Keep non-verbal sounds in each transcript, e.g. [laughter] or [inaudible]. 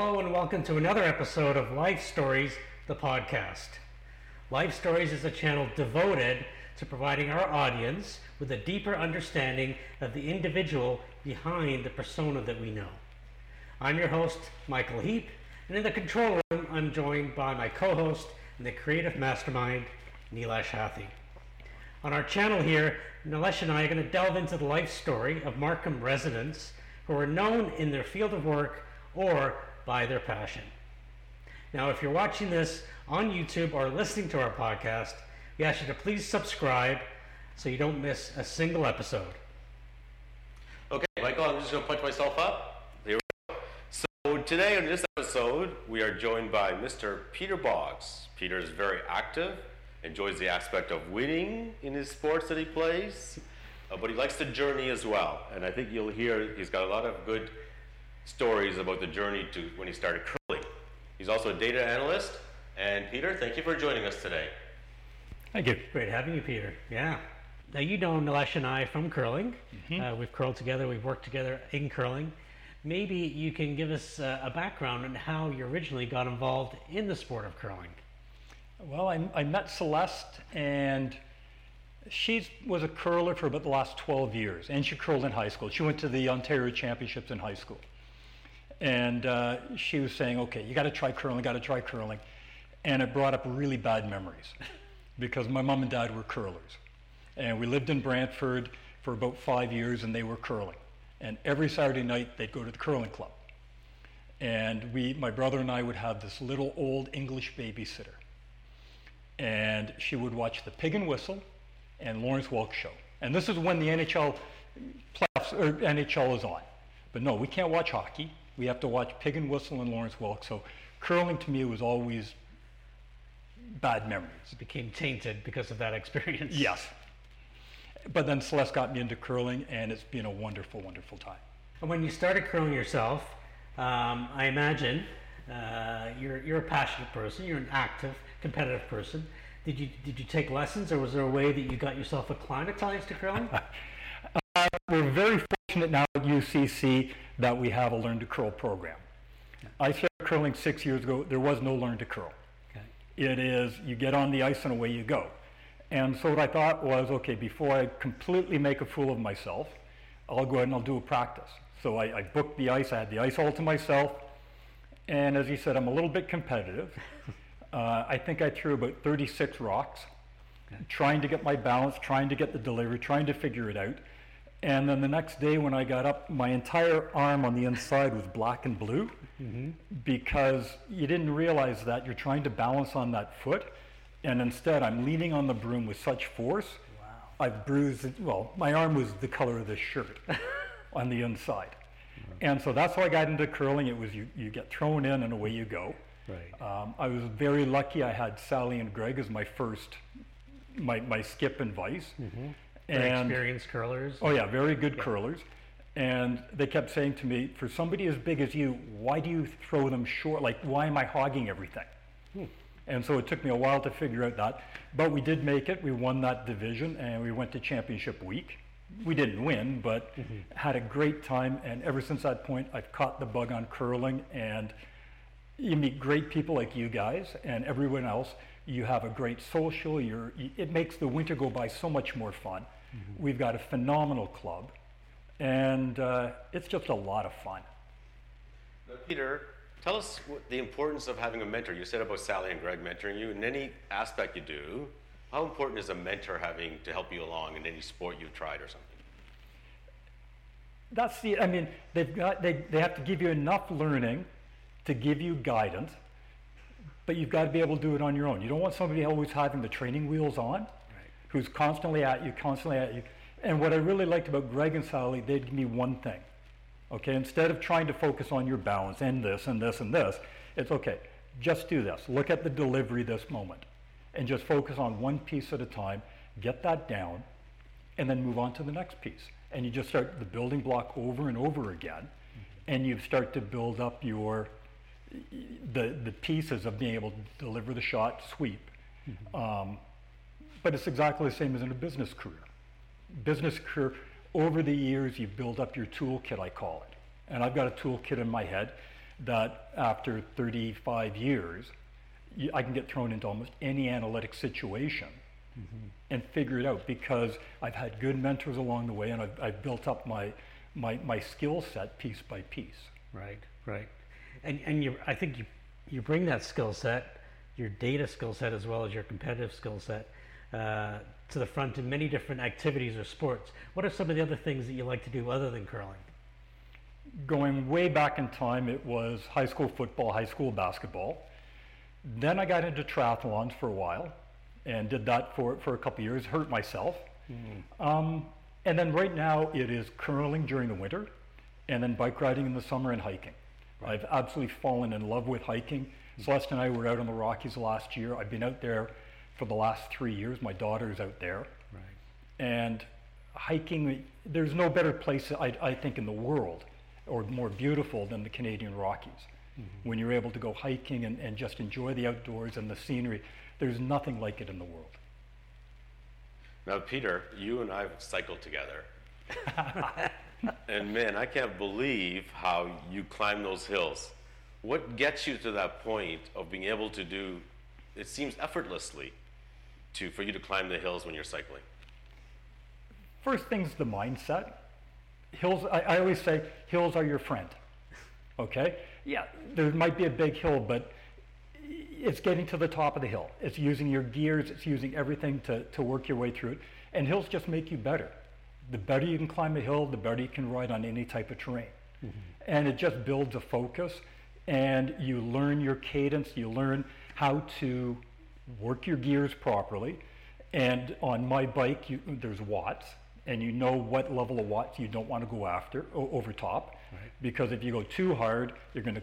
Hello and welcome to another episode of Life Stories, the podcast. Life Stories is a channel devoted to providing our audience with a deeper understanding of the individual behind the persona that we know. I'm your host, Michael Heap, and in the control room, I'm joined by my co host and the creative mastermind, Nilesh Hathi. On our channel here, Nilesh and I are going to delve into the life story of Markham residents who are known in their field of work or by their passion. Now, if you're watching this on YouTube or listening to our podcast, we ask you to please subscribe so you don't miss a single episode. Okay, Michael, I'm just going to punch myself up. Here we go. So today on this episode, we are joined by Mr. Peter Boggs. Peter is very active, enjoys the aspect of winning in his sports that he plays, uh, but he likes the journey as well. And I think you'll hear he's got a lot of good stories about the journey to when he started curling. He's also a data analyst. And Peter, thank you for joining us today. Thank you. Great having you, Peter. Yeah. Now, you know Nilesh and I from curling. Mm-hmm. Uh, we've curled together, we've worked together in curling. Maybe you can give us uh, a background on how you originally got involved in the sport of curling. Well, I, I met Celeste, and she was a curler for about the last 12 years, and she curled in high school. She went to the Ontario Championships in high school. And uh, she was saying, okay, you got to try curling, got to try curling. And it brought up really bad memories because my mom and dad were curlers. And we lived in Brantford for about five years and they were curling. And every Saturday night they'd go to the curling club. And we, my brother and I would have this little old English babysitter. And she would watch the Pig and Whistle and Lawrence Welk show. And this is when the NHL playoffs or NHL is on. But no, we can't watch hockey we have to watch Pig and Whistle and Lawrence Welk. So curling to me was always bad memories. It became tainted because of that experience. [laughs] Yes. But then Celeste got me into curling, and it's been a wonderful, wonderful time. And when you started curling yourself, um, I imagine uh, you're, you're a passionate person, you're an active, competitive person. Did you, did you take lessons, or was there a way that you got yourself acclimatized to curling? [laughs] uh, we're very fortunate now at UCC that we have a Learn to Curl program. I started curling six years ago. There was no Learn to Curl. Okay. It is you get on the ice and away you go. And so what I thought was, okay, before I completely make a fool of myself, I'll go ahead and I'll do a practice. So I, I booked the ice. I had the ice all to myself. And as he said, I'm a little bit competitive. [laughs] uh, I think I threw about 36 rocks, okay. trying to get my balance, trying to get the delivery, trying to figure it out. And then the next day when I got up, my entire arm on the inside was black and blue mm-hmm. because you didn't realize that you're trying to balance on that foot. And instead, I'm leaning on the broom with such force. Wow. I've bruised, well, my arm was the color of this shirt [laughs] on the inside. And so that's how I got into curling. It was you, you get thrown in and away you go. Right. Um, I was very lucky I had Sally and Greg as my first, my, my skip and vice. Mm-hmm and, experienced curlers. Oh yeah, very good yeah. curlers. And they kept saying to me, for somebody as big as you, why do you throw them short? Like, why am I hogging everything? Hmm. And so it took me a while to figure out that. But we did make it. We won that division and we went to championship week. We didn't win, but mm-hmm. had a great time. And ever since that point, I've caught the bug on curling. And you meet great people like you guys and everyone else. You have a great social. You're, it makes the winter go by so much more fun. Mm-hmm. We've got a phenomenal club, and uh, it's just a lot of fun. Now, Peter, tell us what, the importance of having a mentor. You said about Sally and Greg mentoring you in any aspect you do. How important is a mentor having to help you along in any sport you've tried or something? That's the, I mean, they've got, they, they have to give you enough learning to give you guidance, but you've got to be able to do it on your own. You don't want somebody always having the training wheels on who's constantly at you, constantly at you. And what I really liked about Greg and Sally, they'd give me one thing. Okay, instead of trying to focus on your balance and this and this and this, it's okay, just do this. Look at the delivery this moment and just focus on one piece at a time, get that down, and then move on to the next piece. And you just start the building block over and over again, mm-hmm. and you start to build up your the the pieces of being able to deliver the shot, sweep, mm-hmm. um, but it's exactly the same as in a business career. Business career, over the years, you build up your toolkit, I call it. And I've got a toolkit in my head. that after 35 years, I can get thrown into almost any analytic situation mm-hmm. and figure it out because I've had good mentors along the way and I've, I've built up my, my, my skill set piece by piece. Right, right. And, and you, I think you, you bring that skill set, your data skill set as well as your competitive skill set, uh, to the front in many different activities or sports. What are some of the other things that you like to do other than curling? Going way back in time, it was high school football, high school basketball. Then I got into triathlons for a while and did that for, for a couple years, hurt myself. Um, and then right now it is curling during the winter and then bike riding in the summer and hiking. I've absolutely fallen in love with hiking. Celeste and I were out on the Rockies last year. I've been out there for the last three years. My daughter's out there. Right. And hiking, there's no better place, I, I think, in the world or more beautiful than the Canadian Rockies. Mm-hmm. When you're able to go hiking and, and just enjoy the outdoors and the scenery, there's nothing like it in the world. Now, Peter, you and I have cycled together. [laughs] and man, I can't believe how you climb those hills. What gets you to that point of being able to do, it seems effortlessly, to, for you to climb the hills when you're cycling? First thing's the mindset. Hills, I, I always say, hills are your friend. Okay? Yeah, there might be a big hill, but it's getting to the top of the hill. It's using your gears, it's using everything to, to work your way through it. And hills just make you better. The better you can climb a hill, the better you can ride on any type of terrain. Mm-hmm. And it just builds a focus, and you learn your cadence, you learn how to work your gears properly. And on my bike, you, there's watts, and you know what level of watts you don't want to go after o- over top. Because if you go too hard, you're going to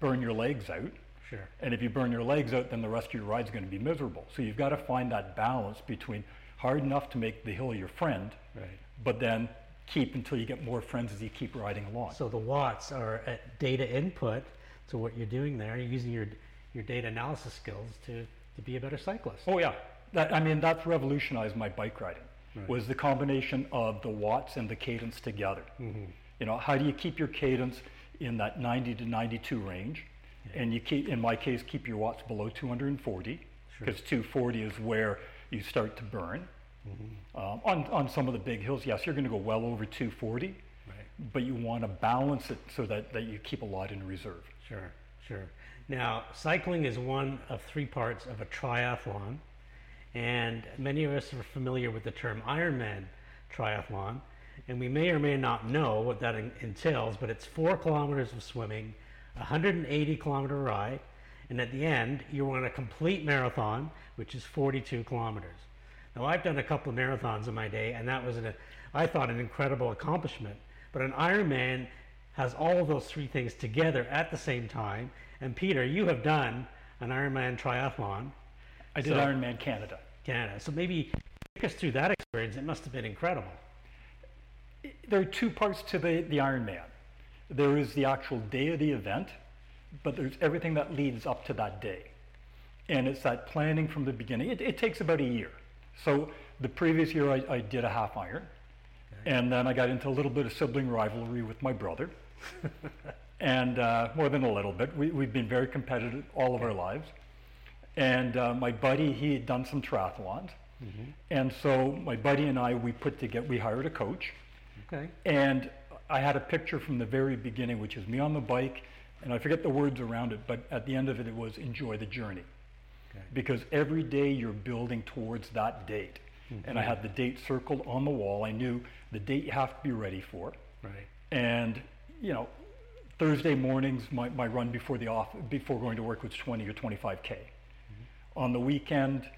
burn your legs out. Sure. And if you burn your legs out, then the rest of your ride's going to be miserable. So you've got to find that balance between hard enough to make the hill your friend, Right. but then keep until you get more friends as you keep riding along. So the watts are at data input to what you're doing there. You're using your, your data analysis skills to, to be a better cyclist. Oh yeah, that, I mean that's revolutionized my bike riding. Right. Was the combination of the watts and the cadence together. You know, how do you keep your cadence in that 90 to 92 range, and you keep, in my case, keep your watts below 240, because 240 is where you start to burn. Um, on on some of the big hills, yes, you're going to go well over 240, Right. but you want to balance it so that, that you keep a lot in reserve. Sure, sure. Now, cycling is one of three parts of a triathlon, and many of us are familiar with the term Ironman triathlon, and we may or may not know what that entails, but it's four kilometers of swimming, 180 kilometer ride, and at the end, you run a complete marathon, which is 42 kilometers. Now, I've done a couple of marathons in my day, and that was, an, I thought, an incredible accomplishment. But an Ironman has all of those three things together at the same time. And Peter, you have done an Ironman triathlon, I did So- Ironman Canada. Canada. So maybe take us through that experience. It must have been incredible. there are two parts to the, the Ironman. There is the actual day of the event, but there's everything that leads up to that day. And it's that planning from the beginning. It, it takes about a year. So the previous year I, I did a half iron, and then I got into a little bit of sibling rivalry with my brother. [laughs] and uh, more than a little bit. We, we've been very competitive all of our lives. And uh, my buddy, he had done some triathlons. And so my buddy and I, we put together, we hired a coach. Okay. And I had a picture from the very beginning, which is me on the bike, and I forget the words around it, but at the end of it, it was enjoy the journey. Okay. Because every day you're building towards that date. And I had the date circled on the wall. I knew the date you have to be ready for. Right. And, you know, Thursday mornings, my, my run before the off, before going to work was 20 or 25K. Mm-hmm. On the weekend,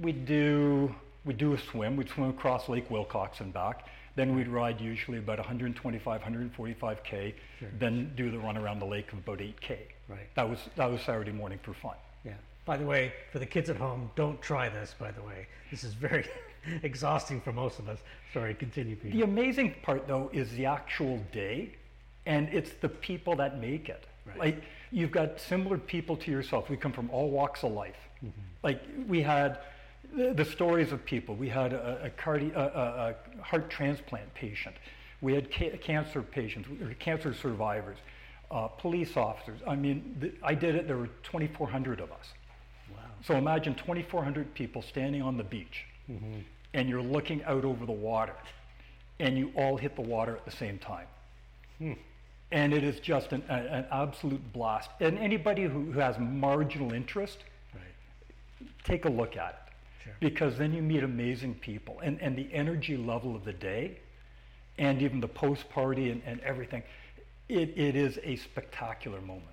we'd do, we'd do a swim. We'd swim across Lake Wilcox and back. Then we'd ride usually about 125, 145K. Then do the run around the lake of about 8K. Right. That was, that was Saturday morning for fun. Yeah. By the way, for the kids at home, don't try this. By the way, this is very [laughs] exhausting for most of us. Sorry, continue, Peter. The amazing part, though, is the actual day, and it's the people that make it. Right. Like you've got similar people to yourself. We come from all walks of life. Mm-hmm. Like we had the, the stories of people. We had a, a, cardi- a, a, heart transplant patient. We had ca- cancer patients, or cancer survivors. uh, police officers. I mean, the, I did it, there were 2,400 of us. Wow. So imagine 2,400 people standing on the beach, mm-hmm. and you're looking out over the water, and you all hit the water at the same time. Hmm. And it is just an, a, an absolute blast. And anybody who, who has marginal interest, Right. take a look at it. Sure. Because then you meet amazing people. And, and the energy level of the day, and even the post party and, and everything, it, it is a spectacular moment.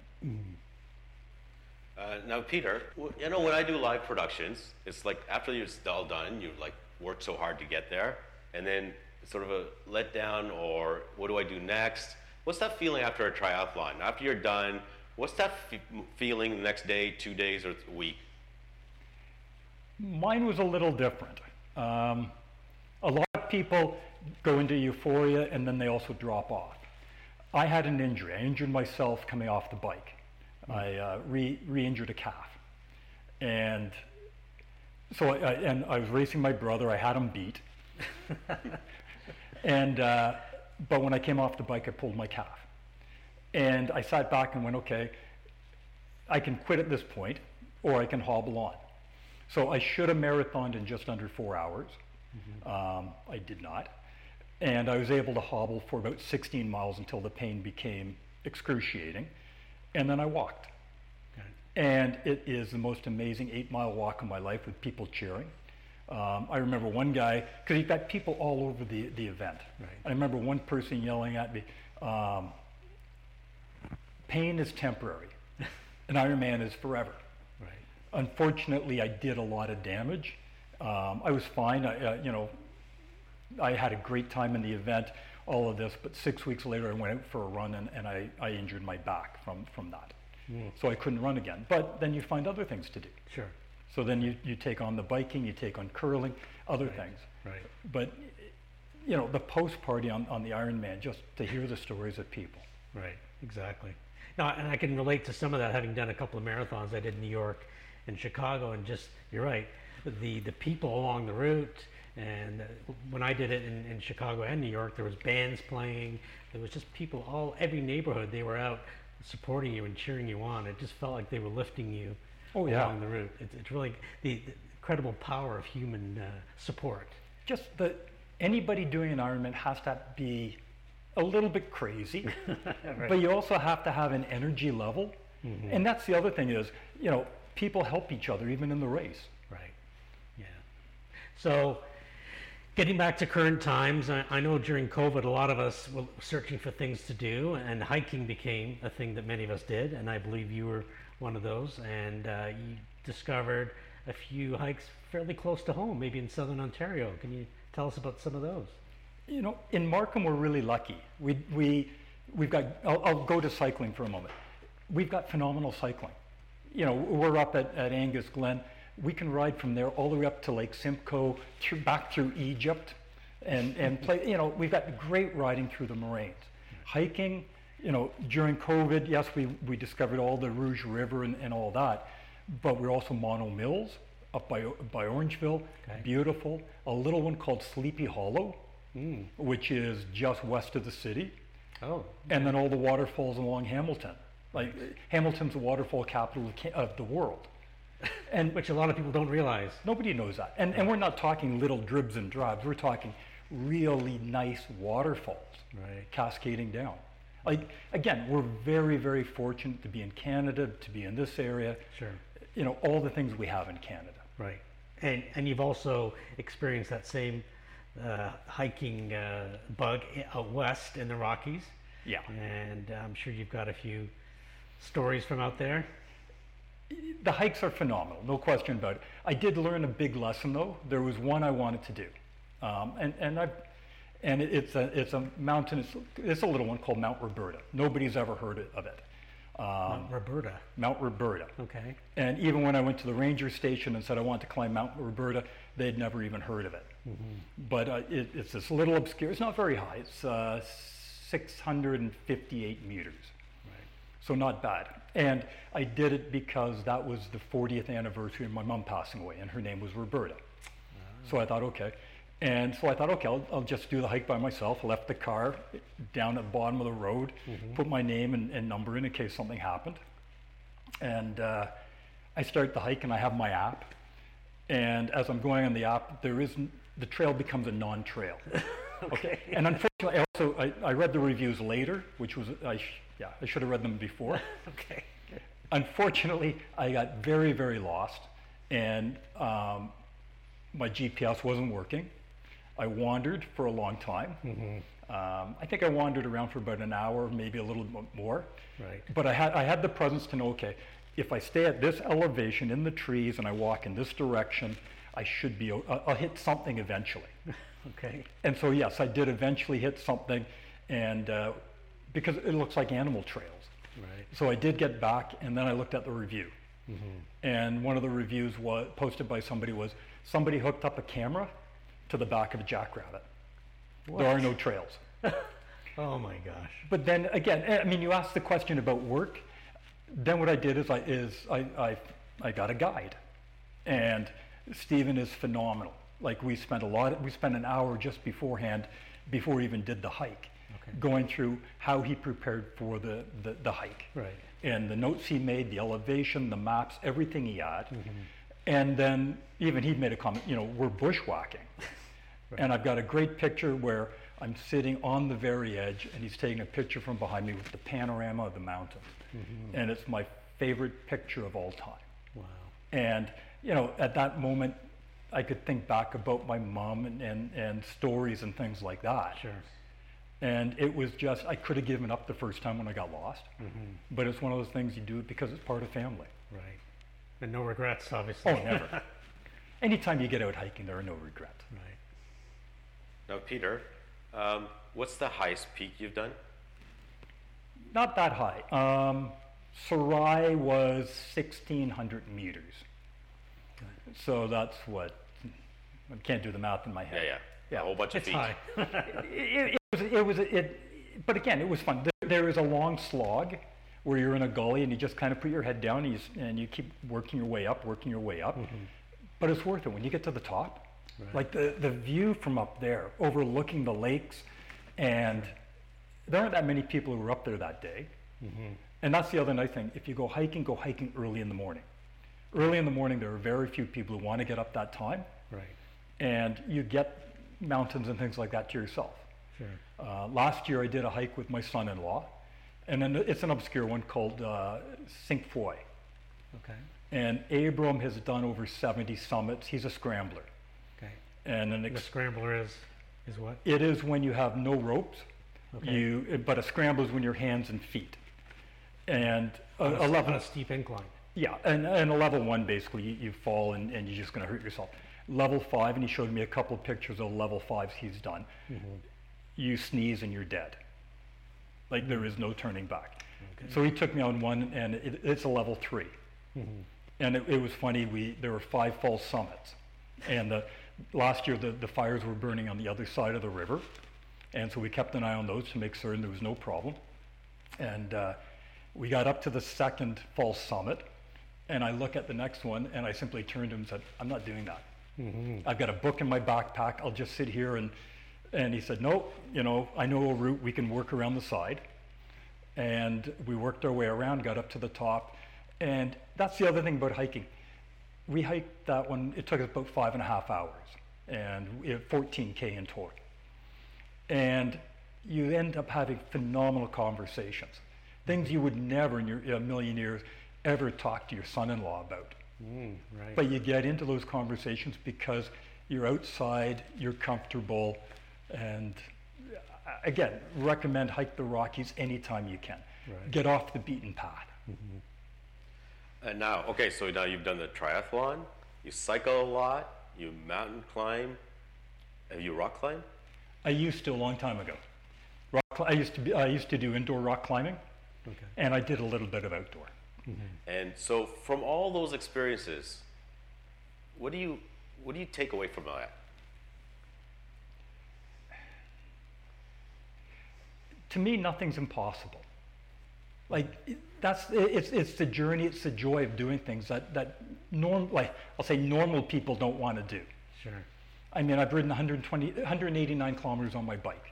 Uh, now, Peter, you know when I do live productions, it's like after you're all done, you like work so hard to get there, and then it's sort of a letdown, or what do I do next? What's that feeling after a triathlon? After you're done, what's that f- feeling the next day, two days, or a week? Mine was a little different. Um, a lot of people go into euphoria and then they also drop off. I had an injury. I injured myself coming off the bike. I uh, re, re-injured a calf, and so I, I, and I was racing my brother. I had him beat, [laughs] and uh, but when I came off the bike, I pulled my calf, and I sat back and went, okay, I can quit at this point, or I can hobble on. So I should have marathoned in just under four hours. Um, I did not. And I was able to hobble for about 16 miles until the pain became excruciating. And then I walked. Okay. And it is the most amazing eight mile walk of my life with people cheering. Um, I remember one guy, because you've got people all over the, the event. Right. I remember one person yelling at me, um, pain is temporary, an Ironman is forever. Right. Unfortunately, I did a lot of damage. Um, I was fine. I, uh, you know, I had a great time in the event, all of this. But six weeks later, I went out for a run and, and I, I injured my back from, from that. So I couldn't run again. But then you find other things to do. Sure. So then you, you take on the biking, you take on curling, other things. Right. But, you know, the post party on, on the Ironman, just to hear the stories of people. Right, exactly. Now, and I can relate to some of that, having done a couple of marathons. I did in New York and Chicago, and just you're right, the the people along the route. And when I did it in, in Chicago and New York, there was bands playing. There was just people all every neighborhood. They were out supporting you and cheering you on. It just felt like they were lifting you Oh, yeah. along the route. It's, it's really the, the incredible power of human uh, support. just that anybody doing an Ironman has to be a little bit crazy, [laughs] but you also have to have an energy level. And that's the other thing is, you know, people help each other even in the race. Right. Yeah. So, getting back to current times, I, I know during COVID, a lot of us were searching for things to do, and hiking became a thing that many of us did, and I believe you were one of those. And uh, you discovered a few hikes fairly close to home, maybe in southern Ontario. Can you tell us about some of those? You know, in Markham, we're really lucky. We, we, we've got, I'll, I'll go to cycling for a moment. We've got phenomenal cycling. You know, we're up at, at Angus Glen. We can ride from there all the way up to Lake Simcoe, through, back through Egypt, and, and play. You know, we've got great riding through the moraines. Hiking, you know, during COVID, yes, we, we discovered all the Rouge River and, and all that, but we're also Mono Mills up by, by Orangeville, Okay. beautiful. A little one called Sleepy Hollow, mm. which is just west of the city, Oh, and then all the waterfalls along Hamilton. Like Hamilton's the waterfall capital of, of the world, [laughs] and which a lot of people don't realize. nobody knows that. And, and we're not talking little dribs and drabs. We're talking really nice waterfalls Right. cascading down. Like again, we're very very fortunate to be in Canada, to be in this area. Sure. You know all the things we have in Canada. Right. And, and you've also experienced that same uh, hiking uh, bug out west in the Rockies. Yeah. And I'm sure you've got a few stories from out there. The hikes are phenomenal, no question about it. I did learn a big lesson though. There was one I wanted to do, um, and and I, and it, it's a it's a mountain. It's, it's a little one called Mount Roberta. Nobody's ever heard of it. Um, Roberta. Mount Roberta. Okay. And even when I went to the ranger station and said I want to climb Mount Roberta, they'd never even heard of it. But uh, it, it's this little obscure. It's not very high. It's uh, 658 meters. So not bad. And I did it because that was the 40th anniversary of my mom passing away, and her name was Roberta. So I thought, okay. And so I thought, okay, I'll, I'll just do the hike by myself. Left the car down at the bottom of the road, put my name and, and number in in case something happened. And uh, I start the hike and I have my app. And as I'm going on the app, there isn't, the trail becomes a non-trail. [laughs] okay. And unfortunately, I also, I, I read the reviews later, which was, I sh- yeah, I should have read them before. [laughs] Okay. Unfortunately, I got very, very lost, and um, my GPS wasn't working. I wandered for a long time. Um, I think I wandered around for about an hour, maybe a little bit more. Right. But I had, I had the presence to know, okay, if I stay at this elevation in the trees and I walk in this direction, I should be, I'll, I'll hit something eventually. [laughs] Okay. And so, yes, I did eventually hit something, and uh, because it looks like animal trails. Right. So I did get back, and then I looked at the review. And one of the reviews was posted by somebody was somebody hooked up a camera to the back of a jackrabbit. There are no trails. [laughs] Oh my gosh. But then again, eh, I mean, you asked the question about work. Then what I did is I is I I, I got a guide, and Stephen is phenomenal. Like we spent a lot. We spent an hour just beforehand, before we even did the hike, Okay. going through how he prepared for the the, the hike Right. and the notes he made, the elevation, the maps, everything he had. And then even he made a comment, you know, we're bushwhacking. [laughs] And I've got a great picture where I'm sitting on the very edge and he's taking a picture from behind me with the panorama of the mountains. Mm-hmm. And it's my favorite picture of all time. Wow. And, you know, at that moment, I could think back about my mom and, and, and stories and things like that. Sure. And it was just, I could have given up the first time when I got lost. Mm-hmm. But it's one of those things you do because it's part of family. Right. And no regrets, obviously. Oh, never. [laughs] Anytime you get out hiking, there are no regrets. right. Now, Peter, um, what's the highest peak you've done? Not that high. Um, Sarai was 1,600 meters. So that's what, I can't do the math in my head. yeah. Yeah. yeah. A whole bunch of It's feet. high. it, it was, it was, it, but again, it was fun. There, there is a long slog where you're in a gully and you just kind of put your head down and you, and you keep working your way up, working your way up. But it's worth it when you get to the top. Like the, the view from up there, overlooking the lakes, and there aren't that many people who were up there that day. And that's the other nice thing. If you go hiking, go hiking early in the morning. Early in the morning, there are very few people who want to get up that time, Right. and you get mountains and things like that to yourself. Sure. Uh, last year, I did a hike with my son-in-law, and then it's an obscure one called uh, Cinquefoil. Okay. And Abram has done over 70 summits. He's a scrambler. And an The ex- scrambler is is what? it is when you have no ropes. Okay. You, but a scramble is when your hands and feet. And a, On a a, on level, a steep incline. yeah, and, and a level one basically you, you fall and, and you're just going to hurt yourself. Level five, and he showed me a couple of pictures of level fives he's done. Mm-hmm. You sneeze and you're dead. Like there is no turning back. So he took me on one, and it, it's a level 3 mm-hmm. And it, it was funny. We there were five false summits, and the, last year the, the fires were burning on the other side of the river, and so we kept an eye on those to make certain there was no problem. And uh, we got up to the second false summit, and I look at the next one, and I simply turned to him and said, "I'm not doing that. I've got a book in my backpack. I'll just sit here." And and he said, "No, you know, I know a route. We can work around the side." And we worked our way around, got up to the top, and that's the other thing about hiking. We hiked that one. It took us about five and a half hours, and we had 14k in total and you end up having phenomenal conversations, things you would never in your a million years ever talk to your son-in-law about. Mm, right. But you get into those conversations because you're outside, you're comfortable, and uh, again, recommend hike the Rockies anytime you can. Right. Get off the beaten path. And now, okay, so now you've done the triathlon, you cycle a lot, you mountain climb. Have you rock climb? I used to a long time ago. Rock, I used to be, I used to do indoor rock climbing, okay. and I did a little bit of outdoor. Mm-hmm. And so, from all those experiences, what do you what do you take away from that? to me, nothing's impossible. Like it- that's it's it's the journey, it's the joy of doing things that that norm like I'll say normal people don't want to do. Sure. I mean, I've ridden 120, 189 kilometers on my bike.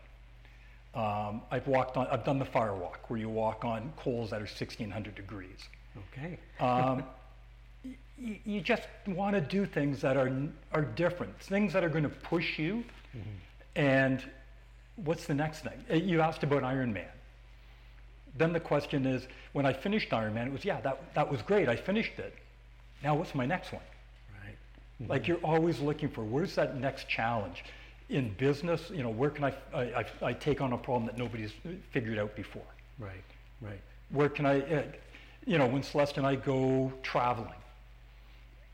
Um, I've walked on, I've done the fire walk where you walk on coals that are 1600 degrees. Okay. Um, [laughs] y- you just want to do things that are, are different, things that are going to push you. And what's the next thing? Uh, You asked about Iron Man. Then the question is, when I finished Iron Man, it was, yeah, that, that was great, I finished it. Now what's my next one? right. Like you're always looking for where's that next challenge in business. You know, where can I, I, I, I take on a problem that nobody's figured out before? Right. Right. Where can I, uh, you know, when Celeste and I go traveling,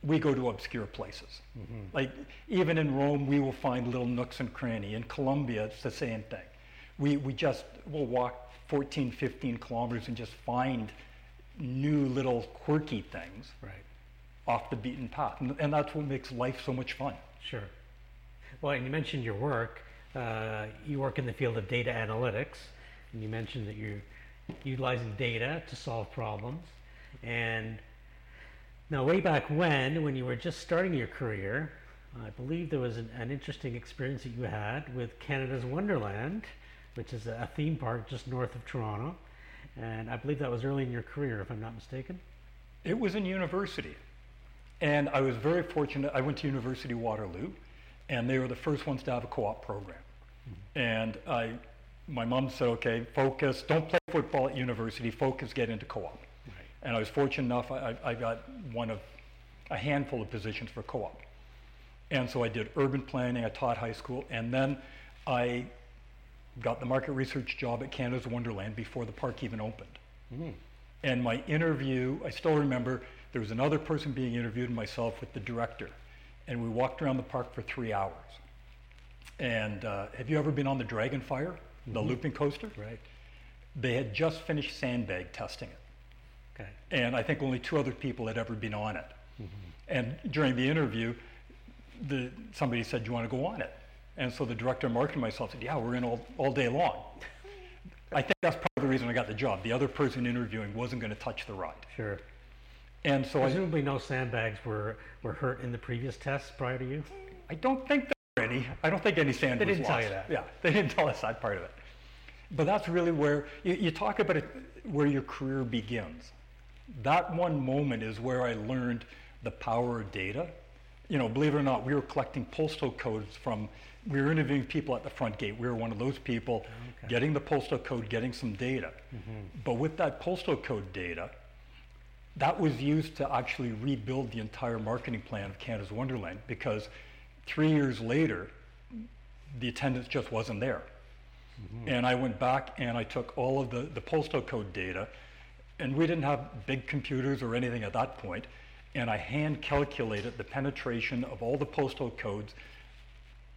we go to obscure places. Like even in Rome, we will find little nooks and cranny. In Colombia, it's the same thing. We, we just will walk 14, 15 kilometers and just find new little quirky things Right. off the beaten path. And, and that's what makes life so much fun. Sure. Well, and you mentioned your work. Uh, you work in the field of data analytics, and you mentioned that you're utilizing data to solve problems. And now, way back when, when you were just starting your career, I believe there was an, an interesting experience that you had with Canada's Wonderland, which is a, theme park just north of Toronto. And I believe that was early in your career, if I'm not mistaken. It was in university. And I was very fortunate. I went to University Waterloo, and they were the first ones to have a co-op program. And I, my mom said, okay, focus, don't play football at university, focus, get into co-op. Right. And I was fortunate enough, I, I I got one of a handful of positions for co-op. And so I did urban planning, I taught high school, and then I got the market research job at Canada's Wonderland before the park even opened. Hmm. And my interview, I still remember there was another person being interviewed and myself with the director. And we walked around the park for three hours. And uh, have you ever been on the Dragonfire, the mm-hmm. looping coaster? Right. They had just finished sandbag testing it. Okay. And I think only two other people had ever been on it. Mm-hmm. And during the interview, the, somebody said, Do you want to go on it? And so the director of marketing and myself said, Yeah, we're in all, all day long. I think that's part of the reason I got the job. The other person interviewing wasn't going to touch the ride. Sure. And so I, Presumably, no sandbags were, were hurt in the previous tests prior to you. I don't think there were any. I don't think any sand They didn't tell you that. Yeah, they didn't tell us that part of it. But that's really where you, you talk about it, where your career begins. That one moment is where I learned the power of data. You know, believe it or not, we were collecting postal codes from. We were interviewing people at the front gate. We were one of those people getting the postal code, getting some data. Mm-hmm. But with that postal code data, that was used to actually rebuild the entire marketing plan of Canada's Wonderland because three years later, the attendance just wasn't there. Mm-hmm. And I went back and I took all of the, the postal code data, and we didn't have big computers or anything at that point, and I hand calculated the penetration of all the postal codes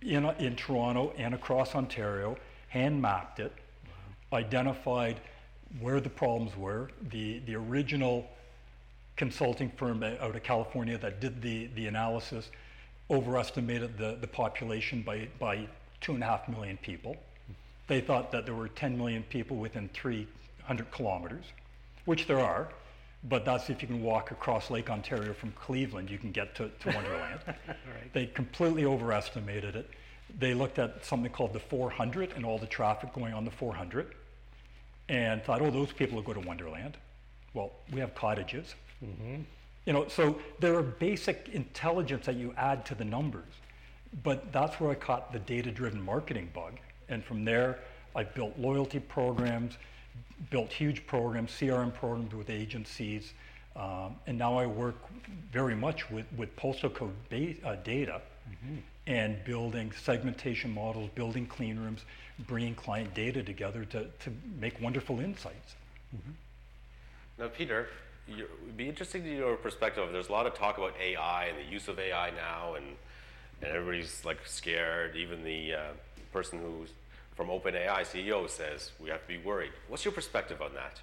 in, in Toronto and across Ontario, hand mapped it, identified where the problems were. The, the original consulting firm out of California that did the, the analysis overestimated the, the population by, by two and a half million people. They thought that there were 10 million people within 300 kilometers, which there are, but that's if you can walk across Lake Ontario from Cleveland, you can get to, to Wonderland. [laughs] They completely overestimated it. They looked at something called the 400 and all the traffic going on the 400 and thought, oh, those people will go to Wonderland. Well, we have cottages. Mm-hmm. You know, so there are basic intelligence that you add to the numbers. But that's where I caught the data-driven marketing bug. And from there, I built loyalty programs, built huge programs, CRM programs with agencies. Um, and now I work very much with, with postal code ba- uh, data and building segmentation models, building clean rooms, bringing client data together to, to make wonderful insights. Now, Peter, it'd be interesting to your perspective. There's a lot of talk about AI and the use of AI now, and, and everybody's like scared. Even the uh, person who's from OpenAI CEO says we have to be worried. What's your perspective on that?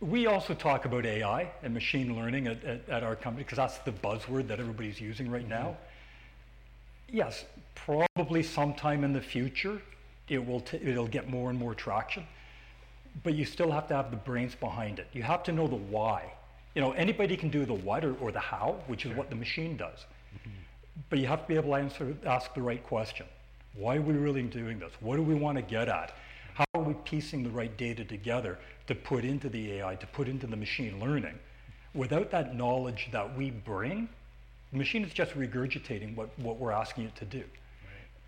We also talk about AI and machine learning at, at, at our company because that's the buzzword that everybody's using right mm-hmm. now. Yes, probably sometime in the future it will t- it'll get more and more traction, but you still have to have the brains behind it. You have to know the why. You know, anybody can do the what or, or the how, which is what the machine does. Mm-hmm. but you have to be able to answer, ask the right question. Why are we really doing this? What do we want to get at? How are we piecing the right data together to put into the AI, to put into the machine learning? Without that knowledge that we bring, the machine is just regurgitating what, what we're asking it to do.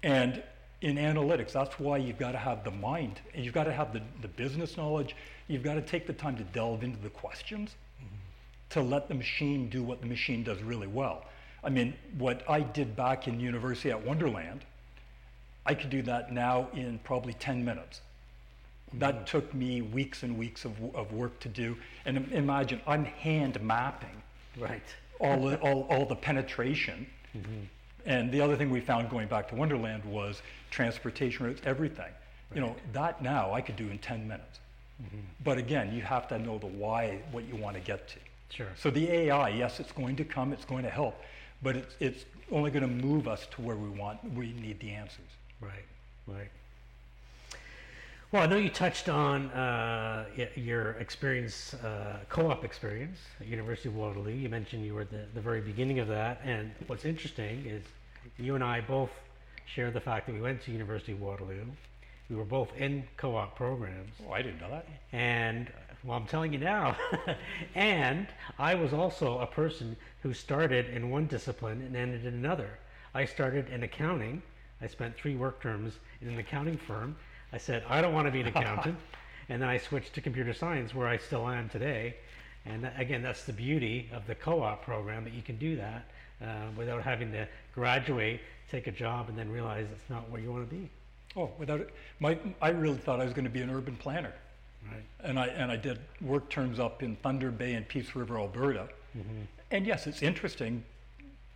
And in analytics, that's why you've got to have the mind, and you've got to have the, the business knowledge, you've got to take the time to delve into the questions mm-hmm. to let the machine do what the machine does really well. I mean, what I did back in university at Wonderland, I could do that now in probably 10 minutes. That took me weeks and weeks of, of work to do. And imagine, I'm hand mapping Right. all the, [laughs] all, all the penetration. Mm-hmm. And the other thing we found going back to Wonderland was transportation routes, everything. Right. You know, that now I could do in 10 minutes. Mm-hmm. But again, you have to know the why, what you want to get to. Sure. So the AI, yes, it's going to come, it's going to help, but it's, it's only going to move us to where we want, we need the answers. Right, right. Well, I know you touched on uh, your experience, uh, co-op experience at University of Waterloo. You mentioned you were at the, the very beginning of that, and what's interesting is you and I both share the fact that we went to University of Waterloo. We were both in co-op programs, Oh, I didn't know that. and well, I'm telling you now. [laughs] and I was also a person who started in one discipline and ended in another. I started in accounting. I spent three work terms in an accounting firm. I said, I don't want to be an accountant. [laughs] and then I switched to computer science, where I still am today. And that, again, that's the beauty of the co op program that you can do that uh, without having to graduate, take a job, and then realize it's not where you want to be. Oh, without it, my, I really thought I was going to be an urban planner. Right. And I, and I did work terms up in Thunder Bay and Peace River, Alberta. And yes, it's interesting,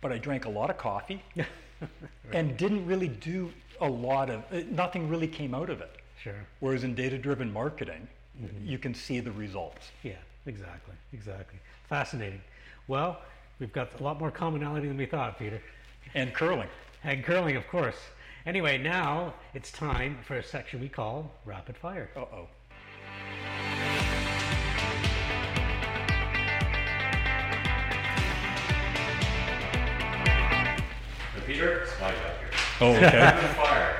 but I drank a lot of coffee [laughs] [laughs] and didn't really do a lot of, uh, nothing really came out of it. Sure. Whereas in data driven marketing, you can see the results. Yeah, exactly, exactly. Fascinating. Well, we've got a lot more commonality than we thought, Peter. And curling. And curling, of course. Anyway, now it's time for a section we call Rapid Fire. Uh oh. Peter, it's my job here. Oh, okay. Fire.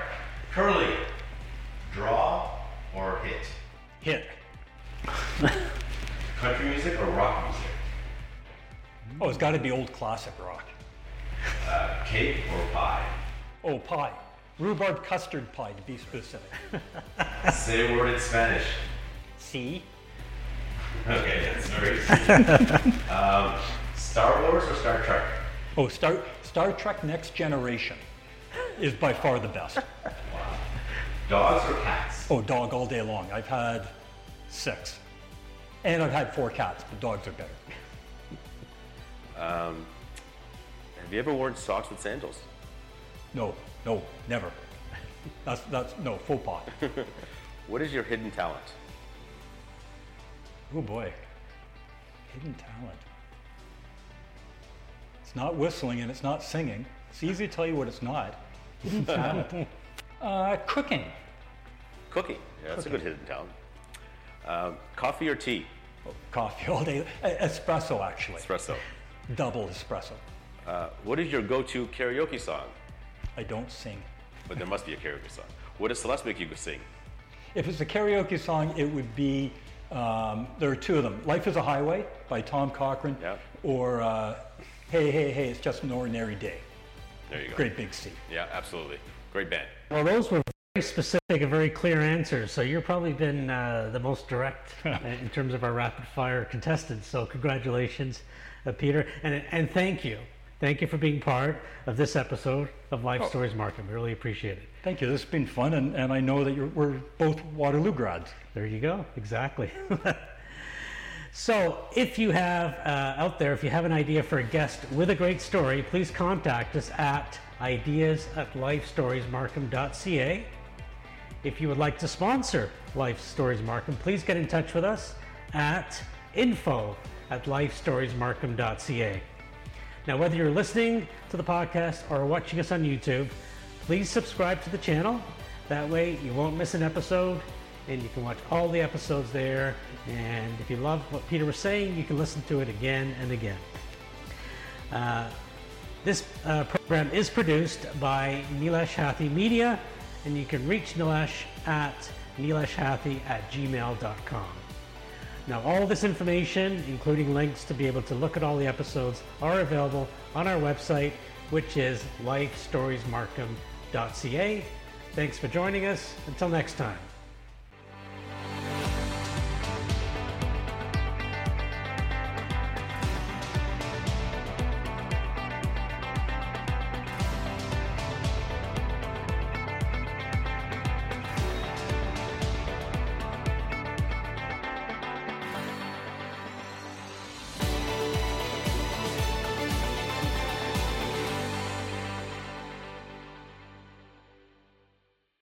Curly. Draw or hit? Hit. [laughs] Country music or rock music? Oh, it's got to be old classic rock. Uh, cake or pie? Oh, pie. Rhubarb custard pie, to be specific. [laughs] Say a word in Spanish. See? Okay, that's very easy. [laughs] um, Star Wars or Star Trek? Oh, Star, Star Trek Next Generation is by far the best. [laughs] Dogs or cats? Oh, dog all day long. I've had six. And I've had four cats, but dogs are better. Um, have you ever worn socks with sandals? No, no, never. That's, that's, no, faux pas. [laughs] What is your hidden talent? Oh boy. Hidden talent. It's not whistling and it's not singing. It's easy to tell you what it's not. [laughs] Uh, cooking. Cooking. Yeah, that's a good hidden talent. Um, coffee or tea? Oh, coffee all day. Espresso, actually. Espresso. Double espresso. Uh, what is your go-to karaoke song? I don't sing. But there must be a karaoke song. What does Celeste make you go sing? If it's a karaoke song, it would be, um, there are two of them. Life is a Highway by Tom Cochrane Yeah. or uh, Hey, Hey, Hey, It's Just an Ordinary Day. There you go. Great Big Sea. Yeah, absolutely. Great band. Well, those were very specific and very clear answers. So you've probably been uh, the most direct [laughs] in terms of our rapid fire contestants. So congratulations, uh, Peter, and and thank you, thank you for being part of this episode of Life Stories Markham. We really appreciate it. Thank you. This has been fun, and, and I know that you're, we're both Waterloo grads. There you go. Exactly. [laughs] so, if you have uh, out there, if you have an idea for a guest with a great story, please contact us at ideas at lifestoriesmarkham.ca. If you would like to sponsor Life Stories Markham, please get in touch with us at info at lifestoriesmarkham.ca. Now, whether you're listening to the podcast or watching us on YouTube, please subscribe to the channel. That way, you won't miss an episode and you can watch all the episodes there. And if you love what Peter was saying, you can listen to it again and again. Uh, This uh, program is produced by Nilesh Hathi Media, and you can reach Nilesh at nileshhathi at gmail.com. Now, all this information, including links to be able to look at all the episodes, are available on our website, which is lifestoriesmarkham.ca. Thanks for joining us. Until next time.